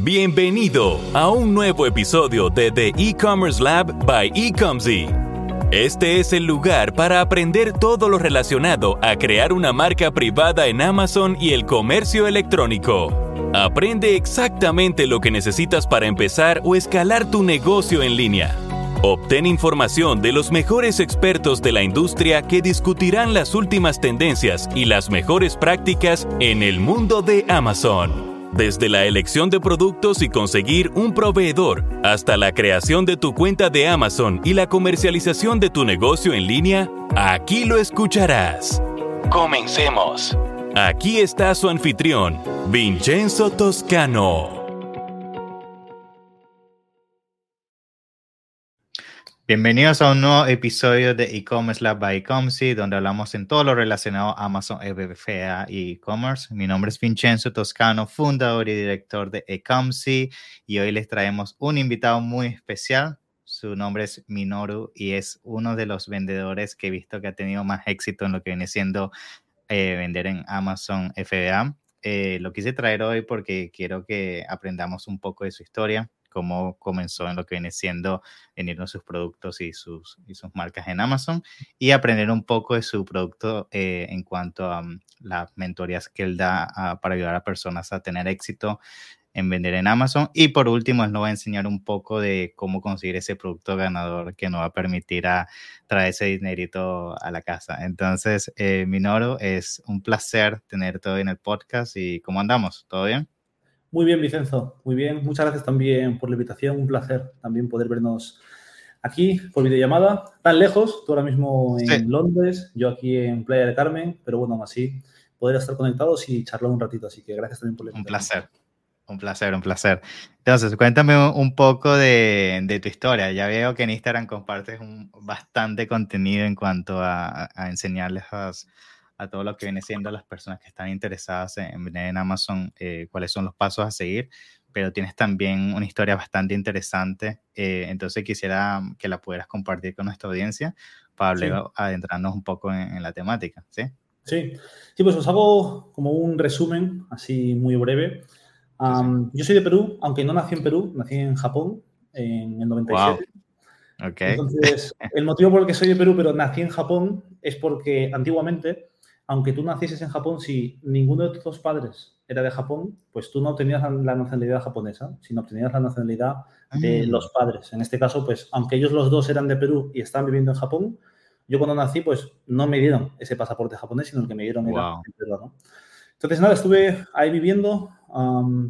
Bienvenido a un nuevo episodio de The E-Commerce Lab by Ecomzy. Este es el lugar para aprender todo lo relacionado a crear una marca privada en Amazon y el comercio electrónico. Aprende exactamente lo que necesitas para empezar o escalar tu negocio en línea. Obtén información de los mejores expertos de la industria que discutirán las últimas tendencias y las mejores prácticas en el mundo de Amazon. Desde la elección de productos y conseguir un proveedor hasta la creación de tu cuenta de Amazon y la comercialización de tu negocio en línea, aquí lo escucharás. Comencemos. Aquí está su anfitrión, Vincenzo Toscano. Bienvenidos a un nuevo episodio de E-Commerce Lab by Ecomcy, donde hablamos en todo lo relacionado a Amazon FBA y e-commerce. Mi nombre es Vincenzo Toscano, fundador y director de Ecomcy, y hoy les traemos un invitado muy especial. Su nombre es Minoru y es uno de los vendedores que he visto que ha tenido más éxito en lo que viene siendo eh, vender en Amazon FBA. Eh, lo quise traer hoy porque quiero que aprendamos un poco de su historia, cómo comenzó en lo que viene siendo vendiendo sus productos y sus, y sus marcas en Amazon y aprender un poco de su producto eh, en cuanto a um, las mentorías que él da para ayudar a personas a tener éxito en vender en Amazon. Y por último, él nos va a enseñar un poco de cómo conseguir ese producto ganador que nos va a permitir a traer ese dinerito a la casa. Entonces, eh, Minoro, es un placer tenerte hoy en el podcast y ¿cómo andamos? ¿Todo bien? Muy bien, Vicenzo, muy bien. Muchas gracias también por la invitación. Un placer también poder vernos aquí por videollamada. Tan lejos, tú ahora mismo en Londres, yo aquí en Playa del Carmen, pero bueno, aún así, poder estar conectados y charlar un ratito. Así que gracias también por la invitación. Un placer. Un placer, un placer. Entonces, cuéntame un poco de, de, tu historia. Ya veo que en Instagram compartes un, bastante contenido en cuanto a, a enseñarles a, a todo lo que viene siendo las personas que están interesadas en vender en Amazon, eh, cuáles son los pasos a seguir, pero tienes también una historia bastante interesante, eh, entonces quisiera que la pudieras compartir con nuestra audiencia para luego adentrarnos un poco en, la temática, ¿sí? Sí, sí, pues os hago como un resumen así muy breve. Yo soy de Perú, aunque no nací en Perú, nací en Japón en el 97. Wow. Okay. Entonces, el motivo por el que soy de Perú, pero nací en Japón, es porque antiguamente aunque tú nacieses en Japón, si ninguno de tus dos padres era de Japón, pues tú no obtenías la nacionalidad japonesa, sino obtenías la nacionalidad de ah. los padres. En este caso, pues, aunque ellos los dos eran de Perú y estaban viviendo en Japón, yo cuando nací, pues, no me dieron ese pasaporte japonés, sino el que me dieron era el peruano. Entonces, nada, estuve ahí viviendo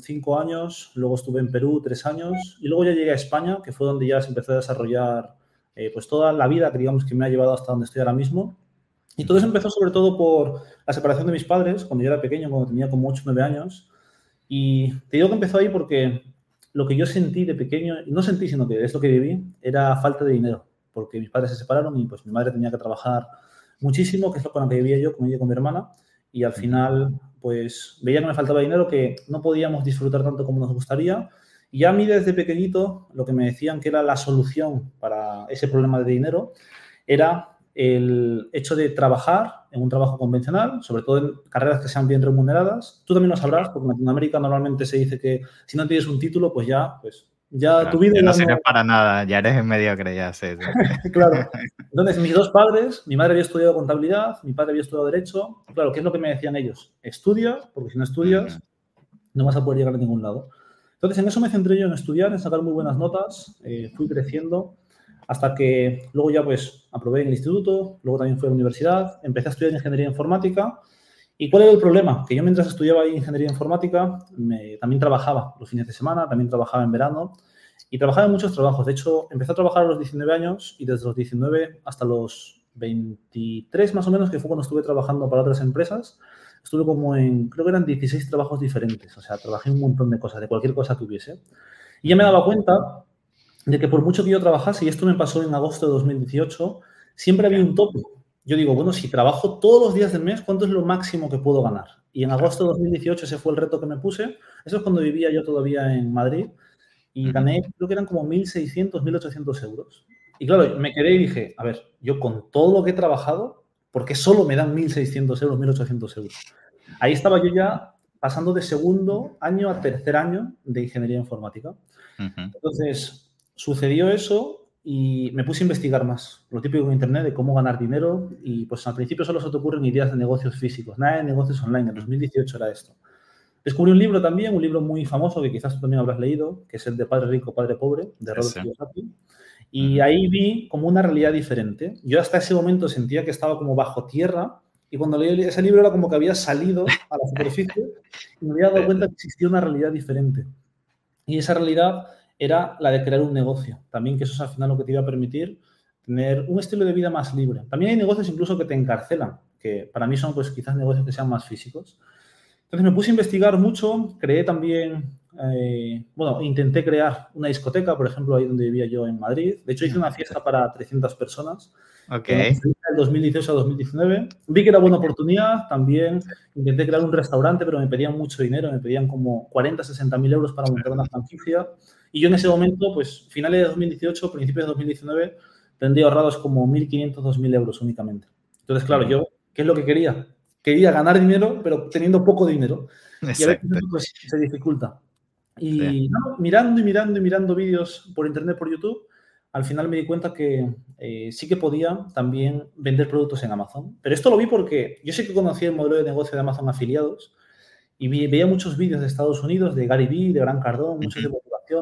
cinco años, luego estuve en Perú tres años y luego ya llegué a España, que fue donde ya se empezó a desarrollar eh, pues toda la vida que digamos que me ha llevado hasta donde estoy ahora mismo y todo eso empezó sobre todo por la separación de mis padres cuando yo era pequeño, cuando tenía como 8 o 9 años. Y te digo que empezó ahí porque lo que yo sentí de pequeño, no sentí, sino que es lo que viví, era falta de dinero. Porque mis padres se separaron y pues mi madre tenía que trabajar muchísimo, que es lo con lo que vivía yo, con ella y con mi hermana. Y al final, pues veía que me faltaba dinero, que no podíamos disfrutar tanto como nos gustaría. Y a mí desde pequeñito, lo que me decían que era la solución para ese problema de dinero era el hecho de trabajar en un trabajo convencional, sobre todo en carreras que sean bien remuneradas. Tú también lo sabrás, porque en Latinoamérica normalmente se dice que si no tienes un título, pues ya, pues ya tu vida... no sirve para nada, ya eres en mediocre, ya sé. claro. Entonces, mis dos padres, mi madre había estudiado contabilidad, mi padre había estudiado Derecho. Claro, ¿qué es lo que me decían ellos? Estudia, porque si no estudias, no vas a poder llegar a ningún lado. Entonces, en eso me centré yo en estudiar, en sacar muy buenas notas, eh, fui creciendo hasta que luego ya pues aprobé en el instituto, luego también fui a la universidad, empecé a estudiar ingeniería informática. ¿Y cuál era el problema? Que yo mientras estudiaba ingeniería informática también trabajaba los fines de semana, también trabajaba en verano y trabajaba en muchos trabajos. De hecho, empecé a trabajar a los 19 años y desde los 19 hasta los 23 más o menos, que fue cuando estuve trabajando para otras empresas, estuve como en, creo que eran 16 trabajos diferentes. O sea, trabajé un montón de cosas, de cualquier cosa que hubiese. Y ya me daba cuenta de que por mucho que yo trabajase, y esto me pasó en agosto de 2018, siempre había un tope. Yo digo, bueno, si trabajo todos los días del mes, ¿cuánto es lo máximo que puedo ganar? Y en agosto de 2018 ese fue el reto que me puse. Eso es cuando vivía yo todavía en Madrid y gané, creo que eran como 1.600, 1.800 euros. Y claro, me quedé y dije, a ver, yo con todo lo que he trabajado, ¿por qué solo me dan 1.600 euros, 1.800 euros? Ahí estaba yo ya pasando de segundo año a tercer año de ingeniería informática. Entonces, sucedió eso y me puse a investigar más, lo típico en Internet de cómo ganar dinero y pues al principio solo se te ocurren ideas de negocios físicos, nada de negocios online, en 2018 era esto. Descubrí un libro también, un libro muy famoso que quizás tú también habrás leído, que es el de Padre Rico, Padre Pobre, de Robert Kiyosaki. Y ahí vi como una realidad diferente. Yo hasta ese momento sentía que estaba como bajo tierra y cuando leí ese libro era como que había salido a la superficie y me había dado cuenta que existía una realidad diferente. Y esa realidad era la de crear un negocio. También que eso es al final lo que te iba a permitir tener un estilo de vida más libre. También hay negocios incluso que te encarcelan, que para mí son pues quizás negocios que sean más físicos. Entonces me puse a investigar mucho, creé también, eh, bueno, intenté crear una discoteca, por ejemplo, ahí donde vivía yo en Madrid. De hecho, hice una fiesta para 300 personas. Ok. En 2018 a 2019. Vi que era buena oportunidad. También intenté crear un restaurante, pero me pedían mucho dinero. Me pedían como 40, 60 mil euros para montar una franquicia. Y yo en ese momento, pues finales de 2018, principios de 2019, tendría ahorrados como 1.500, 2.000 euros únicamente. Entonces, claro, yo, ¿qué es lo que quería? Quería ganar dinero, pero teniendo poco dinero. Y a veces pues, se dificulta. Y mirando y mirando y mirando vídeos por internet, por YouTube, al final me di cuenta que eh, sí que podía también vender productos en Amazon. Pero esto lo vi porque yo sé que conocía el modelo de negocio de Amazon afiliados y veía muchos vídeos de Estados Unidos, de Gary Vee, de Gran Cardón, muchos de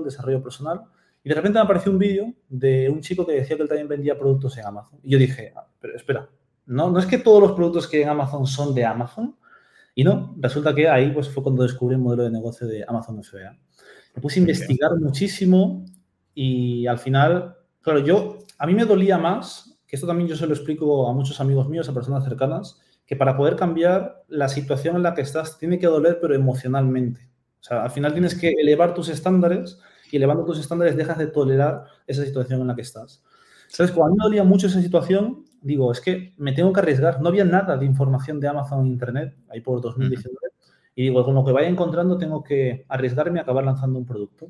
desarrollo personal, y de repente me apareció un vídeo de un chico que decía que él también vendía productos en Amazon. Y yo dije, ah, pero espera, ¿no, no es que todos los productos que hay en Amazon son de Amazon? Y no, resulta que ahí pues, fue cuando descubrí el modelo de negocio de Amazon FBA. Me puse a investigar muchísimo y al final, claro, yo, a mí me dolía más, que esto también yo se lo explico a muchos amigos míos, a personas cercanas, que para poder cambiar la situación en la que estás tiene que doler, pero emocionalmente. Sea, al final tienes que elevar tus estándares y elevando tus estándares dejas de tolerar esa situación en la que estás. ¿Sabes? Cuando a mí me dolía mucho esa situación, digo, es que me tengo que arriesgar. No había nada de información de Amazon en Internet, ahí por 2019. Y digo, con lo que vaya encontrando tengo que arriesgarme a acabar lanzando un producto.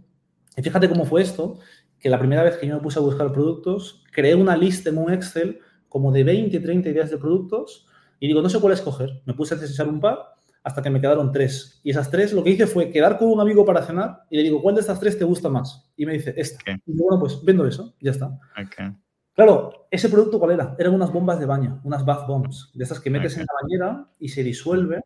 Y fíjate cómo fue esto, que la primera vez que yo me puse a buscar productos, creé una lista en un Excel como de 20, 30 ideas de productos y digo, no sé cuál escoger. Me puse a desechar un par hasta que me quedaron tres. Y esas tres, lo que hice fue quedar con un amigo para cenar y le digo, ¿cuál de estas tres te gusta más? Y me dice, esta. Y digo, bueno, pues vendo eso, ya está. Claro, ese producto, ¿cuál era? Eran unas bombas de baño, unas bath bombs, de esas que metes en la bañera y se disuelve.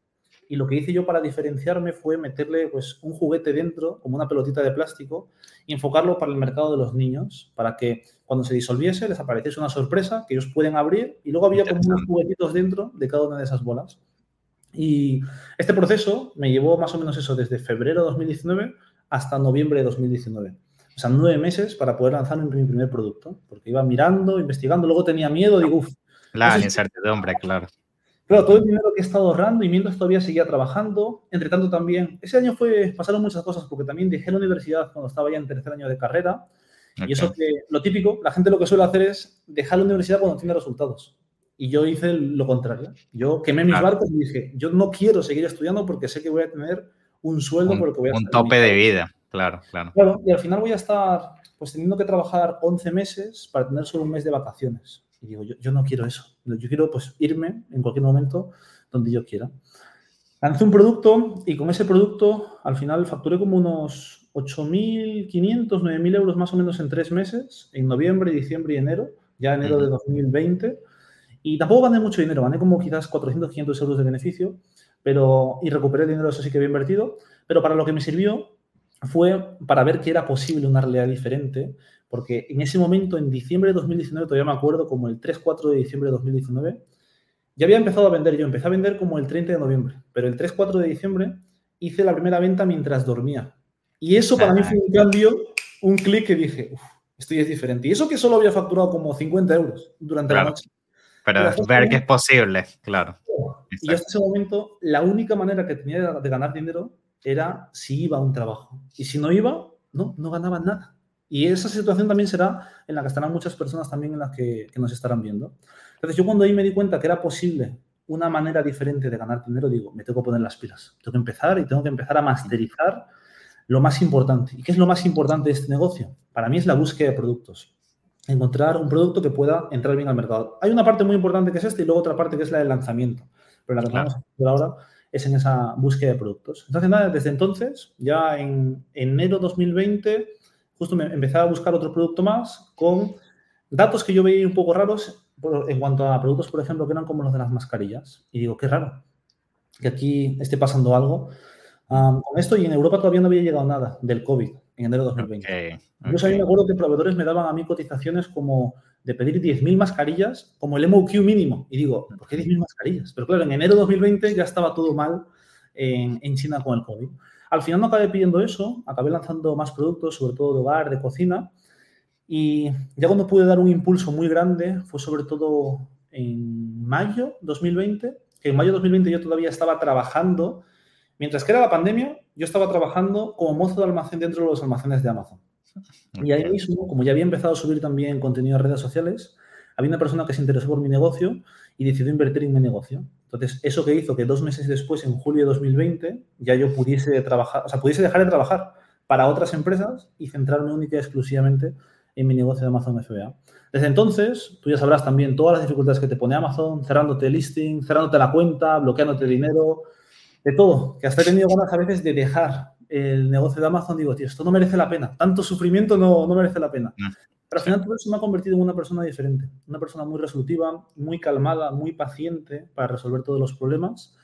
Y lo que hice yo para diferenciarme fue meterle pues, un juguete dentro, como una pelotita de plástico, y enfocarlo para el mercado de los niños, para que cuando se disolviese les apareciese una sorpresa que ellos pueden abrir y luego había como unos juguetitos dentro de cada una de esas bolas. Y este proceso me llevó más o menos eso desde febrero de 2019 hasta noviembre de 2019. O sea, nueve meses para poder lanzar mi primer producto, porque iba mirando, investigando, luego tenía miedo, digo, uff. La incertidumbre, claro. Claro, todo el dinero que he estado ahorrando y mientras todavía seguía trabajando. Entre tanto, también, ese año fue, pasaron muchas cosas, porque también dejé la universidad cuando estaba ya en tercer año de carrera. Y eso que, lo típico, la gente lo que suele hacer es dejar la universidad cuando tiene resultados. Y yo hice lo contrario. Yo quemé mis barcos y dije, yo no quiero seguir estudiando porque sé que voy a tener un sueldo por lo que voy a Un tope de vida, claro, claro. Claro, y al final voy a estar pues teniendo que trabajar 11 meses para tener solo un mes de vacaciones. Y digo, yo, yo no quiero eso. Yo quiero pues irme en cualquier momento donde yo quiera. Lancé un producto y con ese producto al final facturé como unos 8.500, 9.000 euros más o menos en tres meses, en noviembre, diciembre y enero, ya enero de 2020 y tampoco gané mucho dinero, gané como quizás 400, 500 euros de beneficio, pero, y recuperé el dinero, eso sí que había invertido, pero para lo que me sirvió fue para ver que era posible una realidad diferente, porque en ese momento, en diciembre de 2019, todavía me acuerdo, como el 3-4 de diciembre de 2019, ya había empezado a vender yo, empecé a vender como el 30 de noviembre, pero el 3-4 de diciembre hice la primera venta mientras dormía. Y eso para mí fue un cambio, un clic que dije, uff, esto ya es diferente. Y eso que solo había facturado como 50 euros durante la noche. Pero ver que es posible, claro. Y hasta ese momento, la única manera que tenía de ganar dinero era si iba a un trabajo. Y si no iba, no, no ganaba nada. Y esa situación también será en la que estarán muchas personas también en las que, que, nos estarán viendo. Entonces, yo cuando ahí me di cuenta que era posible una manera diferente de ganar dinero, digo, me tengo que poner las pilas. Tengo que empezar y tengo que empezar a masterizar lo más importante. ¿Y qué es lo más importante de este negocio? Para mí es la búsqueda de productos encontrar un producto que pueda entrar bien al mercado. Hay una parte muy importante que es esta y luego otra parte que es la del lanzamiento. Pero la que vamos a hacer ahora es en esa búsqueda de productos. Entonces, nada, desde entonces, ya en enero 2020, justo me empecé a buscar otro producto más con datos que yo veía un poco raros en cuanto a productos, por ejemplo, que eran como los de las mascarillas. Y digo, qué raro que aquí esté pasando algo. con esto y en Europa todavía no había llegado nada del COVID en enero de 2020. Okay, Incluso me acuerdo que proveedores me daban a mí cotizaciones como de pedir 10.000 mascarillas como el MOQ mínimo. Y digo, ¿por qué 10.000 mascarillas? Pero claro, en enero de 2020 ya estaba todo mal en, en, China con el COVID. Al final no acabé pidiendo eso, acabé lanzando más productos, sobre todo de hogar, de cocina. Y ya cuando pude dar un impulso muy grande fue sobre todo en mayo 2020, que en mayo 2020 yo todavía estaba trabajando, mientras que era la pandemia, yo estaba trabajando como mozo de almacén dentro de los almacenes de Amazon. Y ahí mismo, como ya había empezado a subir también contenido a redes sociales, había una persona que se interesó por mi negocio y decidió invertir en mi negocio. Entonces, eso que hizo que dos meses después, en julio de 2020, ya yo pudiese trabajar, o sea, pudiese dejar de trabajar para otras empresas y centrarme única y exclusivamente en mi negocio de Amazon FBA. Desde entonces, tú ya sabrás también todas las dificultades que te pone Amazon, cerrándote el listing, cerrándote la cuenta, bloqueándote dinero, de todo, que hasta he tenido ganas a veces de dejar el negocio de Amazon, digo, tío, esto no merece la pena, tanto sufrimiento no, no merece la pena. Mm. Pero al final todo eso me ha convertido en una persona diferente, una persona muy resolutiva, muy calmada, muy paciente para resolver todos los problemas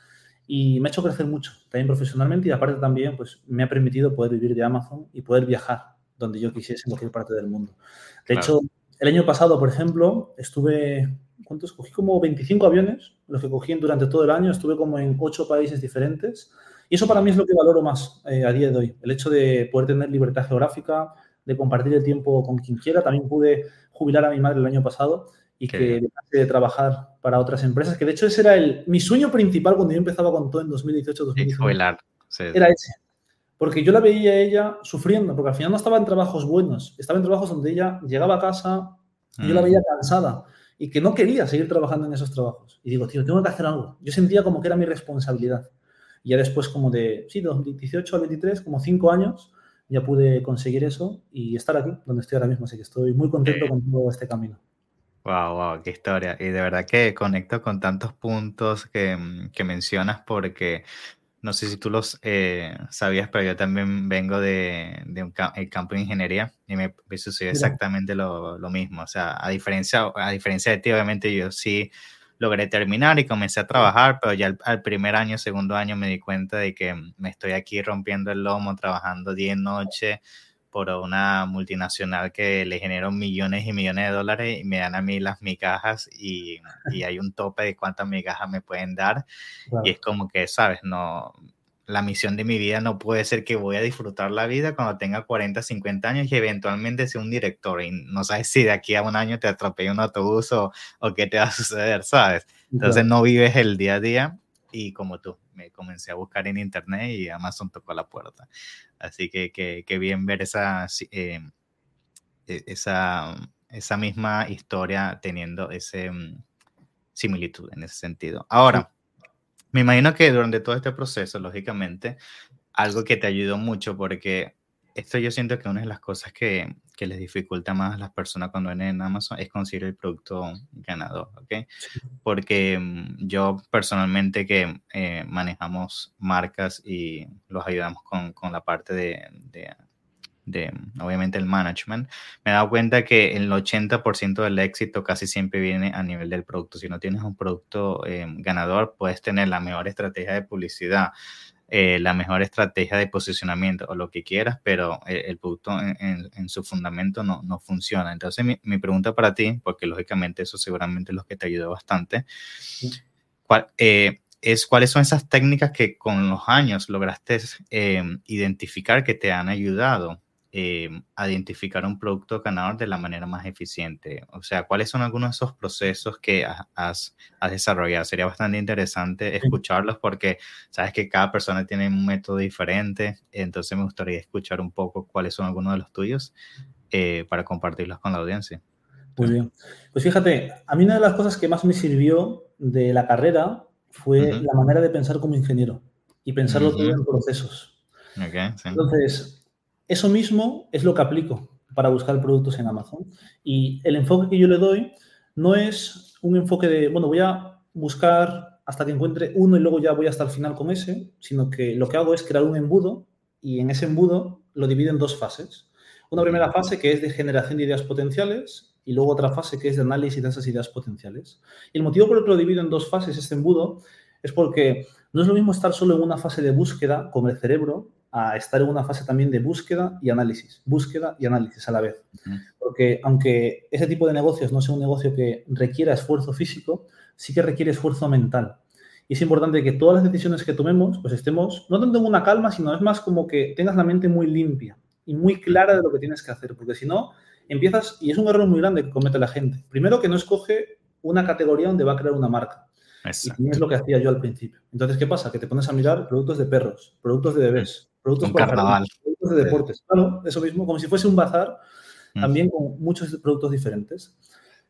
y me ha hecho crecer mucho, también profesionalmente y aparte también pues me ha permitido poder vivir de Amazon y poder viajar donde yo quisiese en cualquier parte del mundo. De hecho, el año pasado, por ejemplo, estuve, ¿cuántos? Cogí como 25 aviones, los que cogí durante todo el año, estuve como en 8 países diferentes y eso para mí es lo que valoro más eh, a día de hoy, el hecho de poder tener libertad geográfica, de compartir el tiempo con quien quiera. También pude jubilar a mi madre el año pasado y que dejase de trabajar para otras empresas, que de hecho ese era el, mi sueño principal cuando yo empezaba con todo en 2018-2019. Jubilar. Era ese. Porque yo la veía a ella sufriendo, porque al final no estaba en trabajos buenos, estaba en trabajos donde ella llegaba a casa y yo la mm. veía cansada y que no quería seguir trabajando en esos trabajos. Y digo, tío, tengo que hacer algo. Yo sentía como que era mi responsabilidad. Y ya después como de, sí, 2018 a 23, como cinco años, ya pude conseguir eso y estar aquí donde estoy ahora mismo. Así que estoy muy contento con todo este camino. Wow, wow, qué historia. Y de verdad que conecto con tantos puntos que, mm, que mencionas porque no sé si tú los eh, sabías, pero yo también vengo de, de un el campo de ingeniería y me, sucedió exactamente lo, lo, mismo. O sea, a diferencia, a diferencia de ti, obviamente yo sí logré terminar y comencé a trabajar, pero ya al, primer año, segundo año me di cuenta de que me estoy aquí rompiendo el lomo, trabajando día y noche por una multinacional que le generó millones y millones de dólares y me dan a mí las migajas y, y hay un tope de cuántas migajas me pueden dar y es como que, ¿sabes? No, la misión de mi vida no puede ser que voy a disfrutar la vida cuando tenga 40, 50 años y eventualmente sea un director y no sabes si de aquí a un año te atropella un autobús o, o qué te va a suceder, ¿sabes? Entonces no vives el día a día y como tú, me comencé a buscar en internet y Amazon tocó la puerta. Así que qué bien ver esa, eh, e, esa, esa misma historia teniendo ese mm, similitud en ese sentido. Ahora, me imagino que durante todo este proceso, lógicamente, algo que te ayudó mucho, porque esto yo siento que una de las cosas que, que les dificulta más a las personas cuando vienen en Amazon es conseguir el producto ganador, ¿ok? Porque mm, yo personalmente que eh, manejamos marcas y los ayudamos con, con la parte de, de, de, obviamente, el management, me he dado cuenta que el 80% del éxito casi siempre viene a nivel del producto. Si no tienes un producto eh, ganador, puedes tener la mejor estrategia de publicidad, eh, la mejor estrategia de posicionamiento o lo que quieras, pero el, producto en, su fundamento no, no funciona. Entonces, mi, mi, pregunta para ti, porque lógicamente eso seguramente es lo que te ayudó bastante, ¿cuál, eh, es cuáles son esas técnicas que con los años lograste identificar que te han ayudado eh, identificar un producto ganador de la manera más eficiente. O sea, ¿cuáles son algunos de esos procesos que has, has desarrollado? Sería bastante interesante escucharlos porque sabes que cada persona tiene un método diferente, entonces me gustaría escuchar un poco cuáles son algunos de los tuyos eh, para compartirlos con la audiencia. Muy bien. Pues fíjate, a mí una de las cosas que más me sirvió de la carrera fue la manera de pensar como ingeniero y pensarlo todo en procesos. Okay, Entonces, eso mismo es lo que aplico para buscar productos en Amazon. Y el enfoque que yo le doy no es un enfoque de, bueno, voy a buscar hasta que encuentre uno y luego ya voy hasta el final con ese, sino que lo que hago es crear un embudo y en ese embudo lo divido en dos fases. Una primera fase que es de generación de ideas potenciales y luego otra fase que es de análisis de esas ideas potenciales. Y el motivo por el que lo divido en dos fases, este embudo, es porque no es lo mismo estar solo en una fase de búsqueda con el cerebro a estar en una fase también de búsqueda y análisis, búsqueda y análisis a la vez. Porque aunque ese tipo de negocios no sea un negocio que requiera esfuerzo físico, sí que requiere esfuerzo mental. Y es importante que todas las decisiones que tomemos, pues estemos, no tanto en una calma, sino es más como que tengas la mente muy limpia y muy clara de lo que tienes que hacer, porque si no, empiezas, y es un error muy grande que comete la gente, primero que no escoge una categoría donde va a crear una marca. Y es lo que hacía yo al principio. Entonces, ¿qué pasa? Que te pones a mirar productos de perros, productos de bebés, productos para productos de deportes. Claro, eso mismo, como si fuese un bazar, mm. también con muchos productos diferentes.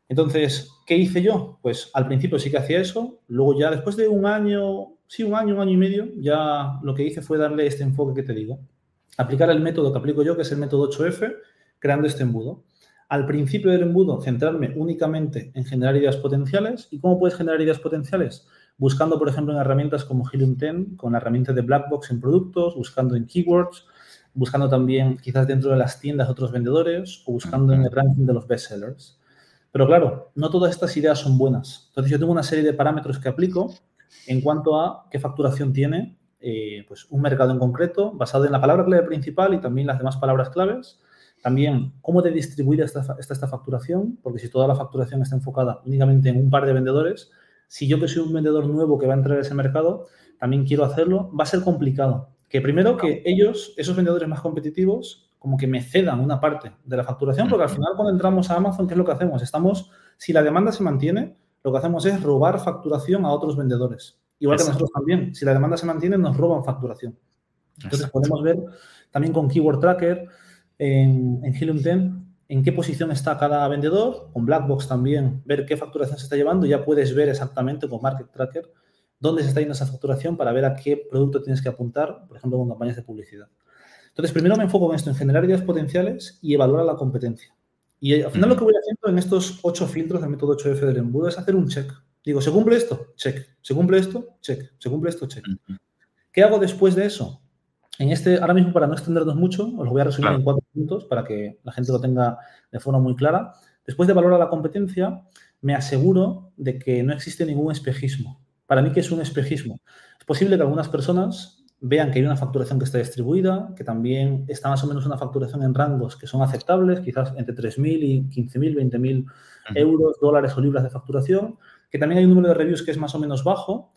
Entonces, ¿qué hice yo? Pues al principio sí que hacía eso, luego ya después de un año, sí, un año, un año y medio, ya lo que hice fue darle este enfoque que te digo. Aplicar el método que aplico yo, que es el método 8F, creando este embudo. Al principio del embudo, centrarme únicamente en generar ideas potenciales. ¿Y cómo puedes generar ideas potenciales? Buscando, por ejemplo, en herramientas como Helium 10, con la herramienta de Blackbox en productos, buscando en keywords, buscando también quizás dentro de las tiendas otros vendedores o buscando en el ranking de los bestsellers. Pero claro, no todas estas ideas son buenas. Entonces yo tengo una serie de parámetros que aplico en cuanto a qué facturación tiene eh, pues un mercado en concreto, basado en la palabra clave principal y también las demás palabras claves. También cómo de distribuida está, esta facturación, porque si toda la facturación está enfocada únicamente en un par de vendedores, si yo que soy un vendedor nuevo que va a entrar a ese mercado, también quiero hacerlo, va a ser complicado. Que primero que ellos, esos vendedores más competitivos, como que me cedan una parte de la facturación, porque al final cuando entramos a Amazon, ¿qué es lo que hacemos? Estamos, si la demanda se mantiene, lo que hacemos es robar facturación a otros vendedores. Igual que nosotros también, si la demanda se mantiene, nos roban facturación. Entonces podemos ver también con Keyword Tracker en, en Helium 10 en qué posición está cada vendedor, con Blackbox también, ver qué facturación se está llevando, ya puedes ver exactamente con Market Tracker dónde se está yendo esa facturación para ver a qué producto tienes que apuntar, por ejemplo, con campañas de publicidad. Entonces, primero me enfoco en esto, en generar ideas potenciales y evaluar la competencia. Y al final lo que voy haciendo en estos ocho filtros del método 8F del embudo es hacer un check. Digo, ¿se cumple esto? Check. ¿Se cumple esto? Check. ¿Se cumple esto? Check. ¿Qué hago después de eso? En este, ahora mismo, para no extendernos mucho, os lo voy a resumir en cuatro puntos para que la gente lo tenga de forma muy clara. Después de valorar la competencia, me aseguro de que no existe ningún espejismo. Para mí, ¿qué es un espejismo? Es posible que algunas personas vean que hay una facturación que está distribuida, que también está más o menos una facturación en rangos que son aceptables, quizás entre 3.000 y 15.000, 20.000 euros, dólares o libras de facturación, que también hay un número de reviews que es más o menos bajo,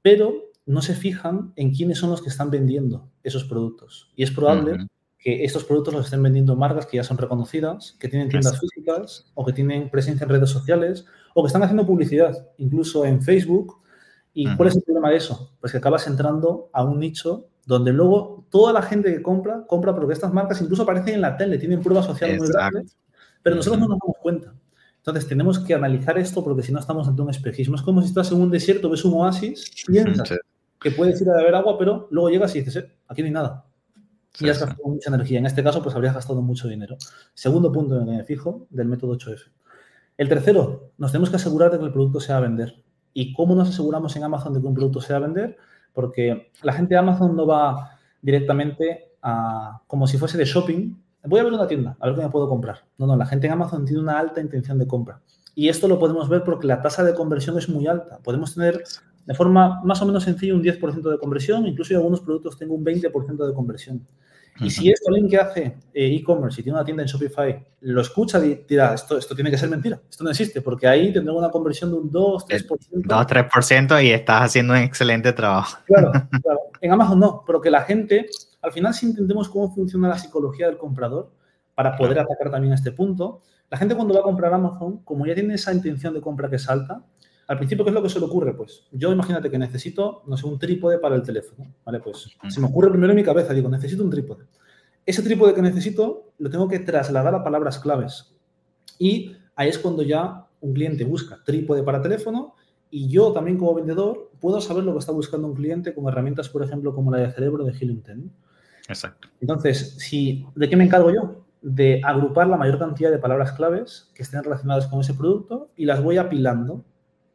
pero no se fijan en quiénes son los que están vendiendo esos productos. Y es probable que estos productos los estén vendiendo marcas que ya son reconocidas, que tienen tiendas físicas o que tienen presencia en redes sociales o que están haciendo publicidad, incluso en Facebook ¿Y cuál es el problema de eso? Pues que acabas entrando a un nicho donde luego toda la gente que compra, compra porque estas marcas incluso aparecen en la tele, tienen pruebas sociales muy grandes, pero nosotros no nos damos cuenta. Entonces tenemos que analizar esto porque si no estamos ante un espejismo. Es como si estás en un desierto, ves un oasis, piensas que puedes ir a beber agua, pero luego llegas y dices, eh, aquí no hay nada. y has gastado mucha energía. En este caso, pues habrías gastado mucho dinero. Segundo punto en el fijo del método 8F. El tercero, nos tenemos que asegurar de que el producto sea a vender. ¿Y cómo nos aseguramos en Amazon de que un producto sea a vender? Porque la gente de Amazon no va directamente a, como si fuese de shopping. Voy a ver una tienda, a ver qué me puedo comprar. No, no, la gente en Amazon tiene una alta intención de compra. Y esto lo podemos ver porque la tasa de conversión es muy alta. Podemos tener de forma más o menos sencilla un 10% de conversión, incluso en algunos productos tengo un 20% de conversión. Y si esto alguien que hace eh, e-commerce y tiene una tienda en Shopify lo escucha y dirá, esto, esto tiene que ser mentira, esto no existe, porque ahí tendrá una conversión de un 2, 3%. 2, 3% y estás haciendo un excelente trabajo. Claro, claro. En Amazon no, pero que la gente, al final si entendemos cómo funciona la psicología del comprador, para poder atacar también este punto, la gente cuando va a comprar Amazon, como ya tiene esa intención de compra que salta, al principio, ¿qué es lo que se le ocurre? Pues yo imagínate que necesito, no sé, un trípode para el teléfono. ¿Vale? Pues se me ocurre primero en mi cabeza, digo, necesito un trípode. Ese trípode que necesito lo tengo que trasladar a palabras claves. Y ahí es cuando ya un cliente busca trípode para teléfono y yo también como vendedor puedo saber lo que está buscando un cliente con herramientas, por ejemplo, como la de cerebro de 10. Exacto. Entonces, si, ¿de qué me encargo yo? De agrupar la mayor cantidad de palabras claves que estén relacionadas con ese producto y las voy apilando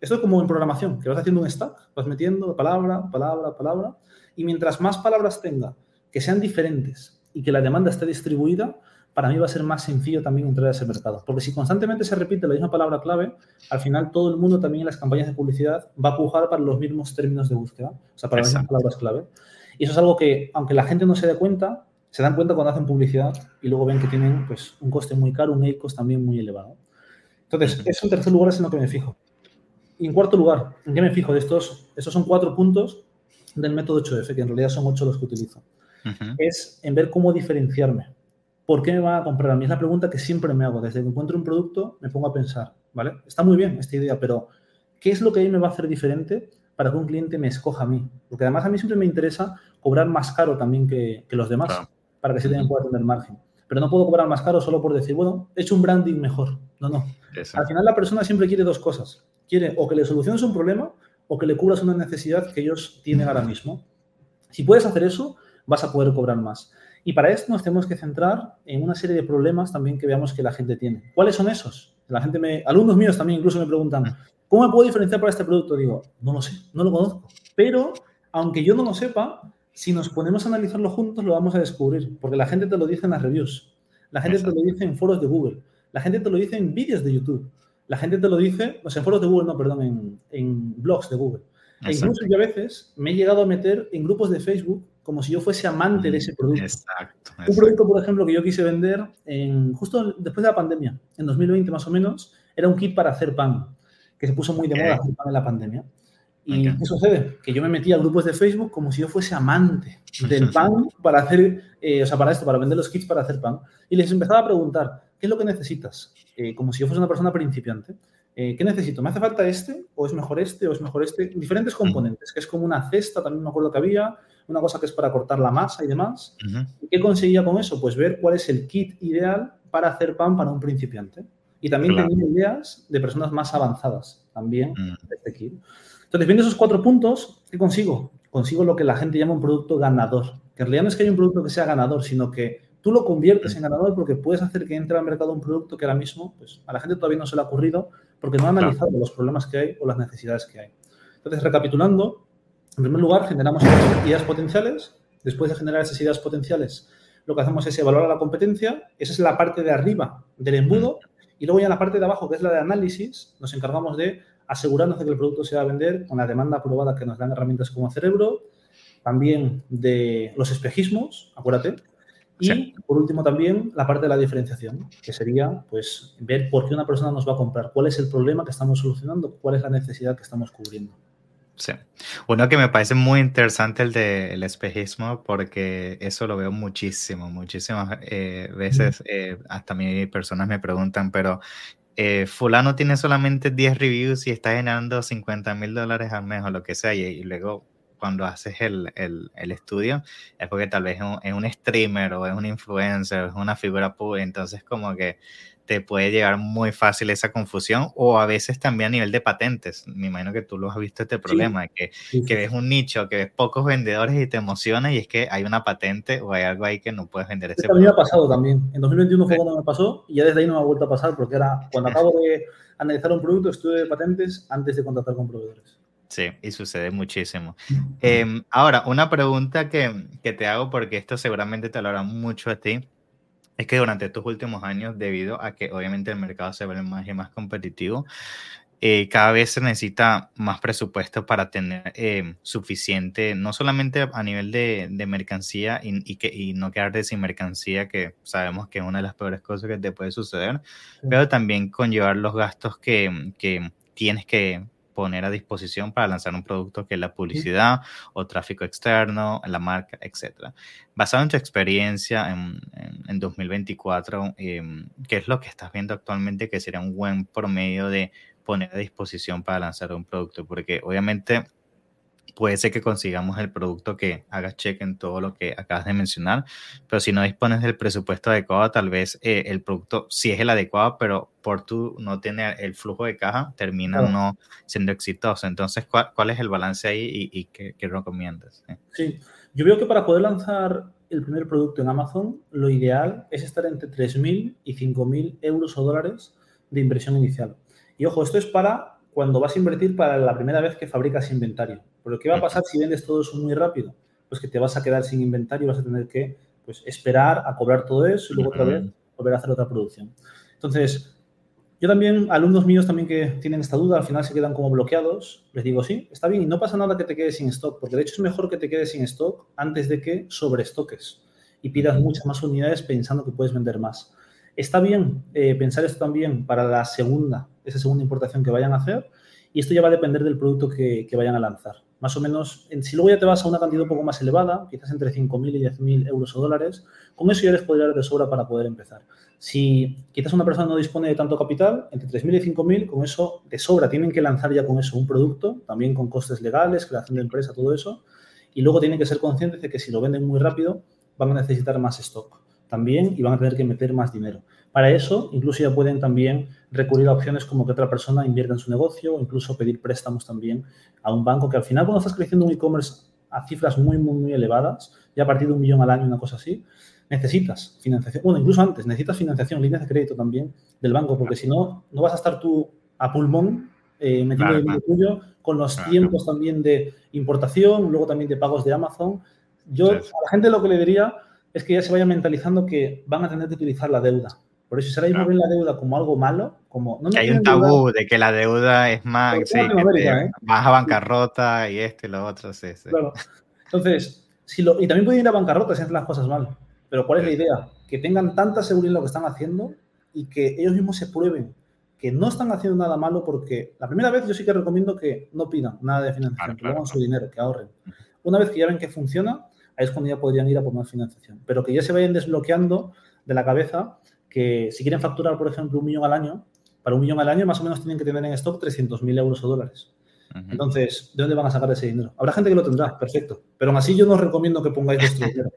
Esto es como en programación, que vas haciendo un stack, vas metiendo palabra, palabra, palabra, y mientras más palabras tenga que sean diferentes y que la demanda esté distribuida, para mí va a ser más sencillo también entrar a ese mercado. Porque si constantemente se repite la misma palabra clave, al final todo el mundo también en las campañas de publicidad va a pujar para los mismos términos de búsqueda, o sea, para las mismas palabras clave. Y eso es algo que, aunque la gente no se dé cuenta, se dan cuenta cuando hacen publicidad y luego ven que tienen pues, un coste muy caro, un EICOS también muy elevado. Entonces, eso en tercer lugar es en lo que me fijo. Y en cuarto lugar, ¿en qué me fijo? De estos, estos son cuatro puntos del método 8F, que en realidad son ocho los que utilizo. Es en ver cómo diferenciarme. ¿Por qué me va a comprar a mí? Es la pregunta que siempre me hago. Desde que encuentro un producto, me pongo a pensar, ¿vale? Está muy bien esta idea, pero ¿qué es lo que a mí me va a hacer diferente para que un cliente me escoja a mí? Porque además a mí siempre me interesa cobrar más caro también que, los demás, para que se tengan pueda tener margen. Pero no puedo cobrar más caro solo por decir, bueno, he hecho un branding mejor. No, no. Al final la persona siempre quiere dos cosas quiere o que le soluciones un problema o que le cubras una necesidad que ellos tienen ahora mismo. Si puedes hacer eso, vas a poder cobrar más. Y para esto nos tenemos que centrar en una serie de problemas también que veamos que la gente tiene. ¿Cuáles son esos? La gente me, alumnos míos también incluso me preguntan, ¿cómo me puedo diferenciar para este producto? Digo, no lo sé, no lo conozco. Pero aunque yo no lo sepa, si nos ponemos a analizarlo juntos, lo vamos a descubrir, porque la gente te lo dice en las reviews, la gente te lo dice en foros de Google, la gente te lo dice en vídeos de YouTube. La gente te lo dice, o sea, en foros de Google, no, perdón, en, blogs de Google. E incluso yo a veces me he llegado a meter en grupos de Facebook como si yo fuese amante de ese producto. Exacto, Un producto, por ejemplo, que yo quise vender en, justo después de la pandemia, en 2020 más o menos, era un kit para hacer pan, que se puso muy de moda hacer pan en la pandemia. ¿Y qué sucede? Que yo me metía a grupos de Facebook como si yo fuese amante del pan para hacer, eh, o sea, para esto, para vender los kits para hacer pan. Y les empezaba a preguntar, ¿qué es lo que necesitas? Eh, como si yo fuese una persona principiante. Eh, ¿Qué necesito? ¿Me hace falta este? ¿O es mejor este? ¿O es mejor este? Diferentes componentes, que es como una cesta, también me acuerdo que había, una cosa que es para cortar la masa y demás. ¿Qué conseguía con eso? Pues ver cuál es el kit ideal para hacer pan para un principiante. Y también tenía ideas de personas más avanzadas también de este kit. Entonces, viendo esos cuatro puntos, ¿qué consigo? Consigo lo que la gente llama un producto ganador. Que en realidad no es que haya un producto que sea ganador, sino que tú lo conviertes en ganador porque puedes hacer que entre al mercado un producto que ahora mismo pues, a la gente todavía no se le ha ocurrido porque no ha analizado los problemas que hay o las necesidades que hay. Entonces, recapitulando, en primer lugar, generamos ideas potenciales. Después de generar esas ideas potenciales, lo que hacemos es evaluar la competencia. Esa es la parte de arriba del embudo. Y luego ya en la parte de abajo, que es la de análisis, nos encargamos de asegurarnos de que el producto se va a vender con la demanda aprobada que nos dan herramientas como Cerebro, también de los espejismos, acuérdate, y por último también la parte de la diferenciación, que sería pues ver por qué una persona nos va a comprar, cuál es el problema que estamos solucionando, cuál es la necesidad que estamos cubriendo. Sí. Uno que me parece muy interesante el del espejismo, porque eso lo veo muchísimo, muchísimas eh, veces. Eh, hasta mí personas me preguntan, pero eh, fulano tiene solamente 10 reviews y está generando 50 mil dólares al mes o lo que sea, y luego cuando haces el, el, el, estudio es porque tal vez es un, es un, streamer o es un influencer, es una figura pública, entonces como que te puede llegar muy fácil esa confusión o a veces también a nivel de patentes. Me imagino que tú lo has visto este problema, que, que ves un nicho, que ves pocos vendedores y te emociona y es que hay una patente o hay algo ahí que no puedes vender ese mí me ha pasado también. En 2021 fue cuando me pasó y ya desde ahí no me ha vuelto a pasar porque era cuando acabo de analizar un producto, estudio de patentes antes de contratar con proveedores. Sí, y sucede muchísimo. Em, ahora, una pregunta que, que, te hago, porque esto seguramente te lo hará mucho a ti, es que durante estos últimos años, debido a que obviamente el mercado se vuelve más y más competitivo, eh, cada vez se necesita más presupuesto para tener em, suficiente, no solamente a nivel de, de mercancía y, y, que, y no quedarte sin mercancía, que sabemos que es una de las peores cosas que te puede suceder, pero también conllevar los gastos que, que tienes que poner a disposición para lanzar un producto que es la publicidad o tráfico externo, la marca, etc. Basado en tu experiencia en, en, 2024, em, ¿qué es lo que estás viendo actualmente que sería un buen promedio de poner a disposición para lanzar un producto? Porque obviamente puede ser que consigamos el producto que haga check en todo lo que acabas de mencionar, pero si no dispones del presupuesto adecuado, tal vez eh, el producto sí es el adecuado, pero por tú no tener el flujo de caja, termina no siendo exitoso. Entonces, ¿cuál, es el balance ahí y, qué, recomiendas? Sí, yo veo que para poder lanzar el primer producto en Amazon, lo ideal es estar entre 3.000 y 5.000 euros o dólares de inversión inicial. Y ojo, esto es para cuando vas a invertir para la primera vez que fabricas inventario. Pero ¿qué va a pasar si vendes todo eso muy rápido? Pues que te vas a quedar sin inventario y vas a tener que pues, esperar a cobrar todo eso y luego otra vez volver a hacer otra producción. Entonces, yo también, alumnos míos también que tienen esta duda, al final se quedan como bloqueados, les digo, sí, está bien, y no pasa nada que te quedes sin stock, porque de hecho es mejor que te quedes sin stock antes de que sobrestoques y pidas muchas más unidades pensando que puedes vender más. Está bien eh, pensar esto también para la segunda, esa segunda importación que vayan a hacer, y esto ya va a depender del producto que, que vayan a lanzar. Más o menos, si luego ya te vas a una cantidad un poco más elevada, quizás entre 5.000 y 10.000 euros o dólares, con eso ya les podría dar de sobra para poder empezar. Si quizás una persona no dispone de tanto capital, entre 3.000 y 5.000, con eso de sobra tienen que lanzar ya con eso un producto, también con costes legales, creación de empresa, todo eso. Y luego tienen que ser conscientes de que si lo venden muy rápido, van a necesitar más stock también y van a tener que meter más dinero. Para eso, incluso ya pueden también recurrir a opciones como que otra persona invierta en su negocio o incluso pedir préstamos también a un banco que al final cuando estás creciendo un e-commerce a cifras muy, muy, muy elevadas, ya a partir de un millón al año, una cosa así, necesitas financiación, bueno, incluso antes, necesitas financiación, líneas de crédito también del banco, porque si no, no vas a estar tú a pulmón eh, metiendo el dinero tuyo con los tiempos también de importación, luego también de pagos de Amazon. Yo a la gente lo que le diría es que ya se vaya mentalizando que van a tener que utilizar la deuda. Por eso, si ahora mismo ven la deuda como algo malo, como... No, hay un tabú de que la deuda es más, sí, ¿eh? vas a bancarrota y esto y lo otro, sí, sí. Claro. Entonces, si lo, y también pueden ir a bancarrota si hacen las cosas mal. Pero ¿cuál es la idea? Que tengan tanta seguridad en lo que están haciendo y que ellos mismos se prueben que no están haciendo nada malo porque la primera vez yo sí que recomiendo que no pidan nada de financiación, que pongan su dinero, que ahorren. Una vez que ya ven que funciona, ahí es cuando ya podrían ir a por más financiación. Pero que ya se vayan desbloqueando de la cabeza que si quieren facturar, por ejemplo, un millón al año, para un millón al año más o menos tienen que tener en stock 300.000 euros o dólares. Entonces, ¿de dónde van a sacar ese dinero? Habrá gente que lo tendrá, perfecto. Pero aún así yo no os recomiendo que pongáis vuestro dinero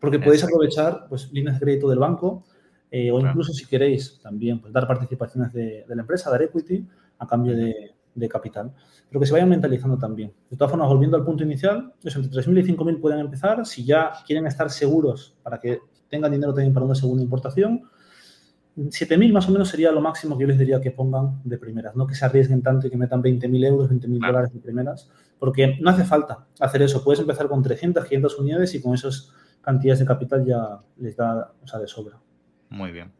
porque podéis aprovechar pues, líneas de crédito del banco eh, o incluso si queréis también pues, dar participaciones de, la empresa, dar equity a cambio de, capital. Pero que se vayan mentalizando también. De todas formas, volviendo al punto inicial, eso, entre 3.000 y 5.000 pueden empezar. Si ya quieren estar seguros para que tengan dinero también para una segunda importación, 7.000 más o menos sería lo máximo que yo les diría que pongan de primeras, no que se arriesguen tanto y que metan 20.000 euros, 20.000 dólares de primeras, porque no hace falta hacer eso. Puedes empezar con 300, 500 unidades y con esos cantidades de capital ya les da, o sea, de sobra. Muy bien.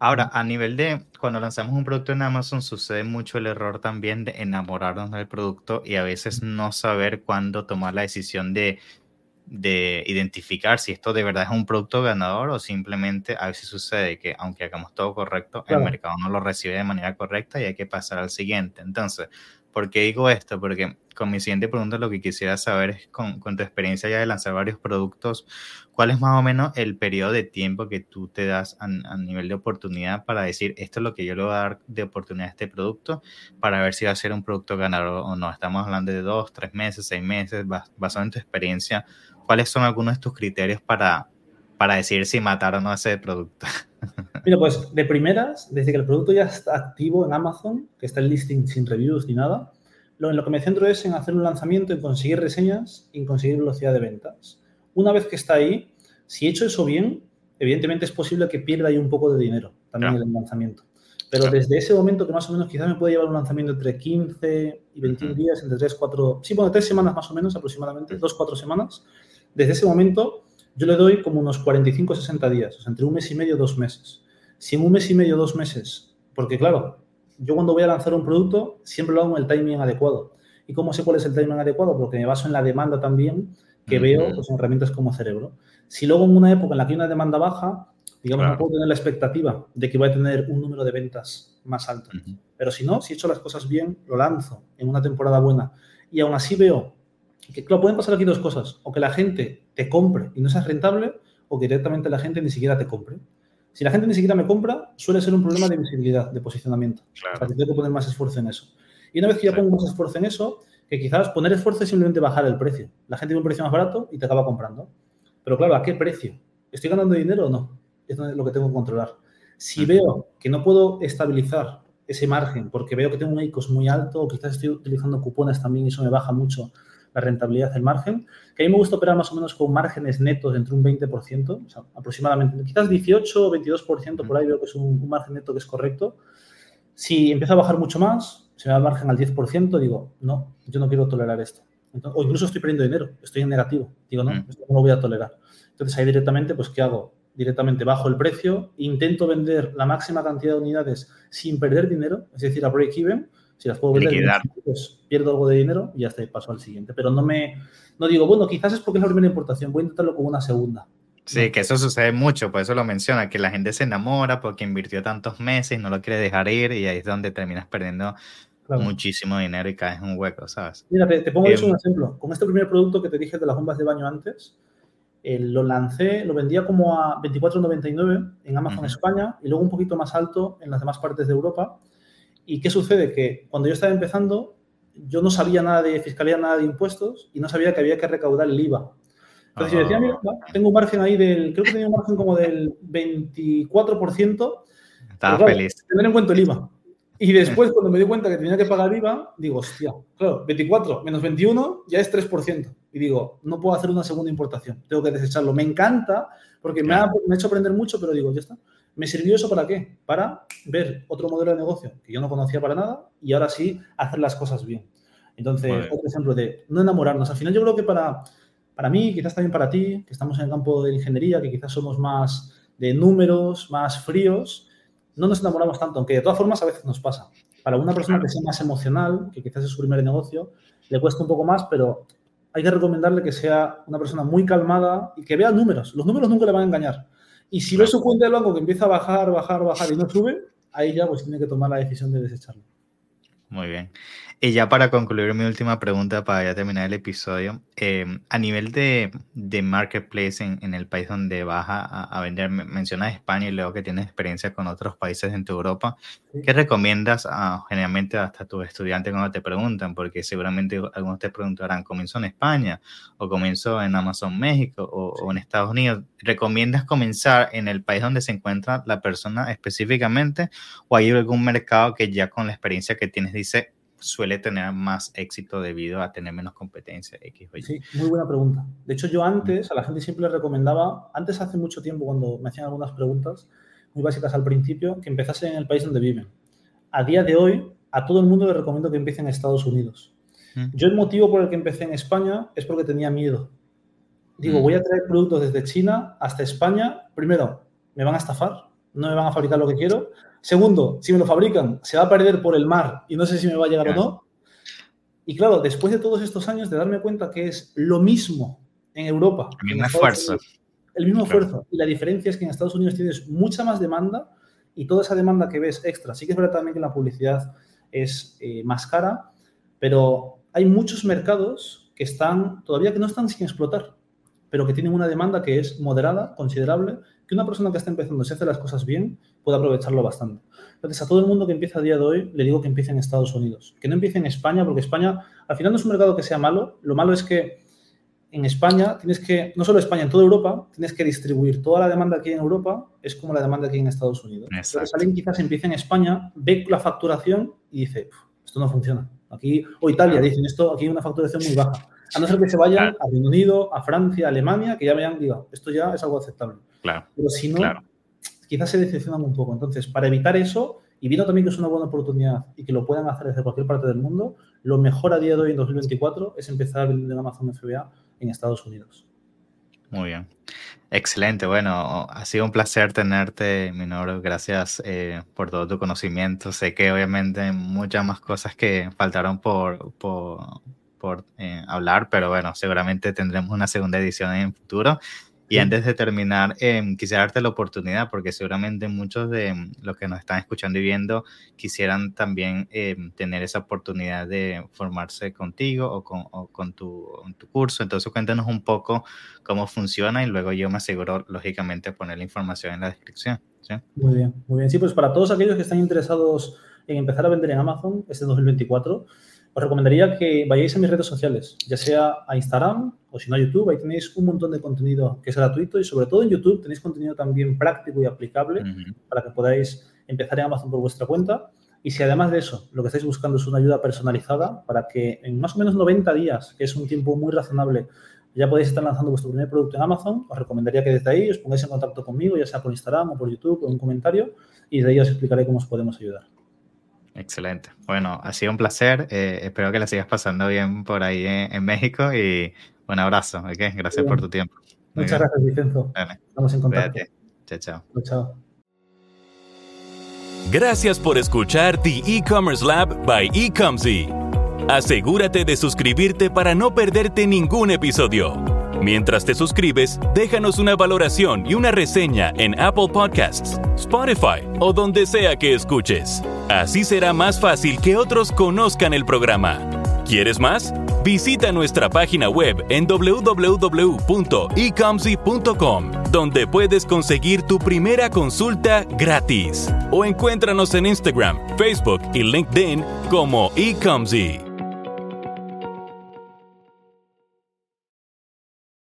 Ahora, a nivel de cuando lanzamos un producto en Amazon, sucede mucho el error también de enamorarnos del producto y a veces no saber cuándo tomar la decisión de, de identificar si esto de verdad es un producto ganador o simplemente a veces sucede que aunque hagamos todo correcto, el mercado no lo recibe de manera correcta y hay que pasar al siguiente. Entonces, ¿Por qué digo esto? Porque con mi siguiente pregunta lo que quisiera saber es, con, tu experiencia ya de lanzar varios productos, ¿cuál es más o menos el periodo de tiempo que tú te das a, nivel de oportunidad para decir, esto es lo que yo le voy a dar de oportunidad a este producto para ver si va a ser un producto ganador o no? Estamos hablando de dos, tres meses, seis meses, basado en tu experiencia, ¿cuáles son algunos de tus criterios para, para decir si matar o no ese producto? Mira, pues de primeras, desde que el producto ya está activo en Amazon, que está el listing sin reviews ni nada, lo, en lo que me centro es en hacer un lanzamiento, en conseguir reseñas y en conseguir velocidad de ventas. Una vez que está ahí, si he hecho eso bien, evidentemente es posible que pierda ahí un poco de dinero también en el lanzamiento. Pero desde ese momento, que más o menos quizás me puede llevar un lanzamiento entre 15 y 21 días, entre 3, 4, sí, bueno, 3 semanas más o menos aproximadamente, 2, 4 semanas, desde ese momento yo le doy como unos 45 60 días, o sea, entre un mes y medio, dos meses. Si en un mes y medio, dos meses, porque claro, yo cuando voy a lanzar un producto siempre lo hago en el timing adecuado. ¿Y cómo sé cuál es el timing adecuado? Porque me baso en la demanda también que veo pues, en herramientas como cerebro. Si luego en una época en la que hay una demanda baja, digamos, no puedo tener la expectativa de que voy a tener un número de ventas más alto. Pero si no, si he hecho las cosas bien, lo lanzo en una temporada buena y aún así veo que, claro, pueden pasar aquí dos cosas. O que la gente te compre y no seas rentable, o que directamente la gente ni siquiera te compre. Si la gente ni siquiera me compra, suele ser un problema de visibilidad, de posicionamiento. Claro. O sea, que tengo que poner más esfuerzo en eso. Y una vez que ya pongo más esfuerzo en eso, que quizás poner esfuerzo es simplemente bajar el precio. La gente tiene un precio más barato y te acaba comprando. Pero claro, ¿a qué precio? ¿Estoy ganando dinero o no? Es lo que tengo que controlar. Si veo que no puedo estabilizar ese margen porque veo que tengo un ICOS muy alto o quizás estoy utilizando cupones también y eso me baja mucho la rentabilidad del margen, que a mí me gusta operar más o menos con márgenes netos entre un 20%, o sea, aproximadamente, quizás 18 o 22% por ahí veo que es un, margen neto que es correcto. Si empieza a bajar mucho más, se me va el margen al 10%, digo, no, yo no quiero tolerar esto. o incluso estoy perdiendo dinero, estoy en negativo. Digo, no, mm. esto no lo voy a tolerar. Entonces ahí directamente, pues, ¿qué hago? Directamente bajo el precio, intento vender la máxima cantidad de unidades sin perder dinero, es decir, a break-even. Si las puedo vender, pues pierdo algo de dinero y ya está, paso al siguiente. Pero no me, no digo, bueno, quizás es porque es la primera importación, voy a intentarlo con una segunda. Sí, que eso sucede mucho, por eso lo menciona, que la gente se enamora porque invirtió tantos meses no lo quiere dejar ir y ahí es donde terminas perdiendo muchísimo dinero y caes en un hueco, ¿sabes? Mira, te, pongo eso un ejemplo. Con este primer producto que te dije de las bombas de baño antes, eh, lo lancé, lo vendía como a 24,99 en Amazon España y luego un poquito más alto en las demás partes de Europa. ¿Y qué sucede? Que cuando yo estaba empezando, yo no sabía nada de fiscalía, nada de impuestos y no sabía que había que recaudar el IVA. Entonces yo decía, mira, tengo un margen ahí del, creo que tenía un margen como del 24%. Estaba feliz. Tener en cuenta el IVA. Y después, cuando me di cuenta que tenía que pagar IVA, digo, hostia, claro, 24 menos 21 ya es 3%. Y digo, no puedo hacer una segunda importación, tengo que desecharlo. Me encanta porque me, ha, me ha hecho aprender mucho, pero digo, ya está. ¿Me sirvió eso para qué? Para ver otro modelo de negocio que yo no conocía para nada y ahora sí hacer las cosas bien. Entonces, otro ejemplo de no enamorarnos. Al final yo creo que para, para mí, quizás también para ti, que estamos en el campo de ingeniería, que quizás somos más de números, más fríos, no nos enamoramos tanto, aunque de todas formas a veces nos pasa. Para una persona que sea más emocional, que quizás es su primer negocio, le cuesta un poco más, pero hay que recomendarle que sea una persona muy calmada y que vea números. Los números nunca le van a engañar. Y si ve su cuenta de banco que empieza a bajar, bajar, bajar y no sube, ahí ya pues tiene que tomar la decisión de desecharlo. Muy bien. Y ya para concluir mi última pregunta, para ya terminar el episodio, em, a nivel de, de marketplace en, en, el país donde vas a, a, vender, mencionas España y luego que tienes experiencia con otros países en tu Europa, ¿qué recomiendas a, generalmente hasta tus estudiantes cuando te preguntan? Porque seguramente algunos te preguntarán, ¿comienzo en España o comienzo en Amazon México o, o en Estados Unidos? ¿Recomiendas comenzar en el país donde se encuentra la persona específicamente o hay algún mercado que ya con la experiencia que tienes dice suele tener más éxito debido a tener menos competencia X Sí, muy buena pregunta. De hecho, yo antes a la gente siempre le recomendaba, antes hace mucho tiempo cuando me hacían algunas preguntas muy básicas al principio, que empezase en el país donde viven. A día de hoy, a todo el mundo le recomiendo que empiece en Estados Unidos. Yo el motivo por el que empecé en España es porque tenía miedo. Digo, voy a traer productos desde China hasta España. Primero, me van a estafar, no me van a fabricar lo que quiero. Segundo, si me lo fabrican, se va a perder por el mar y no sé si me va a llegar o no. Y claro, después de todos estos años de darme cuenta que es lo mismo en Europa. El mismo esfuerzo. el mismo esfuerzo. Y la diferencia es que en Estados Unidos tienes mucha más demanda y toda esa demanda que ves extra. Sí que es verdad también que la publicidad es eh, más cara, pero hay muchos mercados que están todavía que no están sin explotar, pero que tienen una demanda que es moderada, considerable que una persona que está empezando, si hace las cosas bien, puede aprovecharlo bastante. Entonces, a todo el mundo que empieza a día de hoy, le digo que empiece en Estados Unidos, que no empiece en España, porque España, al final no es un mercado que sea malo, lo malo es que en España tienes que, no solo España, en toda Europa, tienes que distribuir toda la demanda aquí en Europa, es como la demanda aquí en Estados Unidos. Entonces, alguien quizás empiece en España, ve la facturación y dice, esto no funciona. Aquí, o Italia, dicen esto, aquí hay una facturación muy baja. A no ser que se vayan a Reino Unido, a Francia, a Alemania, que ya vean, digo, esto ya es algo aceptable. Claro. Pero si no, quizás se decepcionan un poco. Entonces, para evitar eso, y viendo también que es una buena oportunidad y que lo puedan hacer desde cualquier parte del mundo, lo mejor a día de hoy, en 2024, es empezar a vender en Amazon FBA en Estados Unidos. Muy bien. Excelente. Bueno, ha sido un placer tenerte, Minoro. Gracias eh, por todo tu conocimiento. Sé que obviamente muchas más cosas que faltaron por, por, por eh, hablar, pero bueno, seguramente tendremos una segunda edición en el futuro. Y antes de terminar, eh, quisiera darte la oportunidad, porque seguramente muchos de mm, los que nos están escuchando y viendo quisieran también eh, tener esa oportunidad de formarse contigo o con, o con tu, tu, curso. Entonces, cuéntanos un poco cómo funciona y luego yo me aseguro, lógicamente, poner la información en la descripción. ¿sí? Muy bien, muy bien. Sí, pues para todos aquellos que están interesados en empezar a vender en Amazon este 2024, os recomendaría que vayáis a mis redes sociales, ya sea a Instagram o si no a YouTube, ahí tenéis un montón de contenido que es gratuito y sobre todo en YouTube tenéis contenido también práctico y aplicable para que podáis empezar en Amazon por vuestra cuenta. Y si además de eso lo que estáis buscando es una ayuda personalizada para que en más o menos 90 días, que es un tiempo muy razonable, ya podéis estar lanzando vuestro primer producto en Amazon, os recomendaría que desde ahí os pongáis en contacto conmigo, ya sea por Instagram o por YouTube o un comentario, y desde ahí os explicaré cómo os podemos ayudar. Excelente. Bueno, ha sido un placer. Eh, espero que la sigas pasando bien por ahí en, México y un abrazo. ¿okay? Gracias por tu tiempo. Muchas gracias, Vicenzo. Estamos en contacto. Chao, chao. Chao. Gracias por escuchar The E-Commerce Lab by Ecomzy. Asegúrate de suscribirte para no perderte ningún episodio. Mientras te suscribes, déjanos una valoración y una reseña en Apple Podcasts, Spotify o donde sea que escuches. Así será más fácil que otros conozcan el programa. ¿Quieres más? Visita nuestra página web en www.ecomzy.com, donde puedes conseguir tu primera consulta gratis. O encuéntranos en Instagram, Facebook y LinkedIn como eComzy.